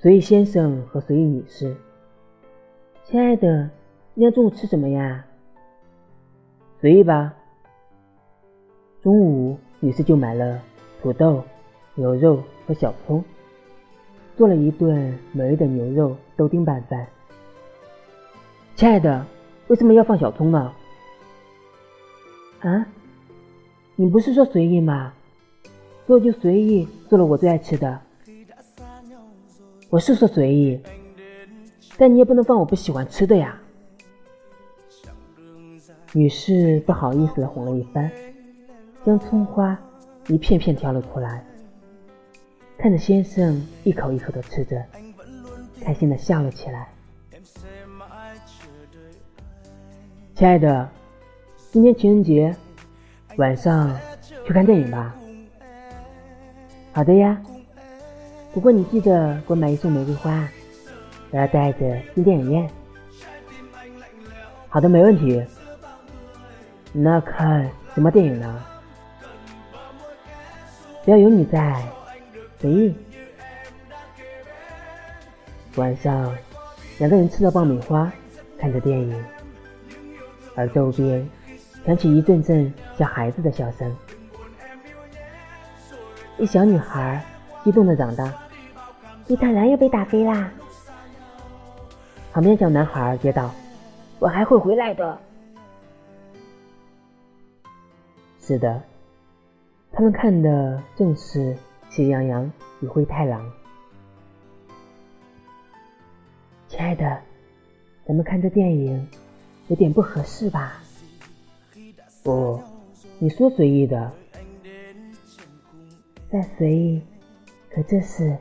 随意先生和随意女士，亲爱的，今天中午吃什么呀？随意吧。中午，女士就买了土豆、牛肉和小葱，做了一顿美味的牛肉豆丁拌饭。亲爱的，为什么要放小葱呢？啊？你不是说随意吗？所以就随意做了我最爱吃的。我是说随意，但你也不能放我不喜欢吃的呀。女士不好意思的哄了一番，将葱花一片片挑了出来，看着先生一口一口的吃着，开心的笑了起来。亲爱的，今天情人节，晚上去看电影吧。好的呀。不过你记得给我买一束玫瑰花，我要带着去电影院。好的，没问题。那看什么电影呢？只要有你在，随意。晚上，两个人吃着爆米花，看着电影，而周边响起一阵阵小孩子的笑声。一小女孩。激动的嚷道：“地毯蓝又被打飞啦！”旁边小男孩接道：“我还会回来的。”是的，他们看的正是《喜羊羊与灰太狼》。亲爱的，咱们看这电影有点不合适吧？不，你说随意的，再随意。可这是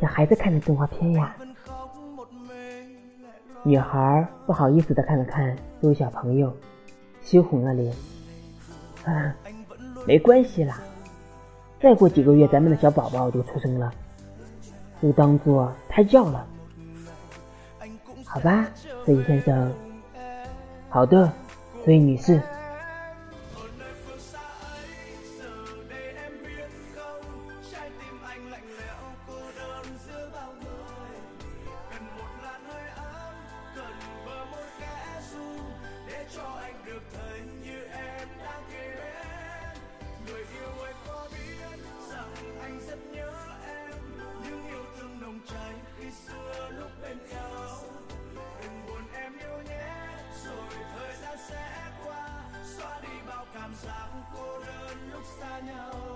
小孩子看的动画片呀！女孩不好意思的看了看这位小朋友，羞红了脸。啊，没关系啦，再过几个月咱们的小宝宝就出生了，就当做胎教了，好吧，所以先生。好的，所以女士。sẽ qua xóa đi bao cảm giác cô đơn lúc xa nhau.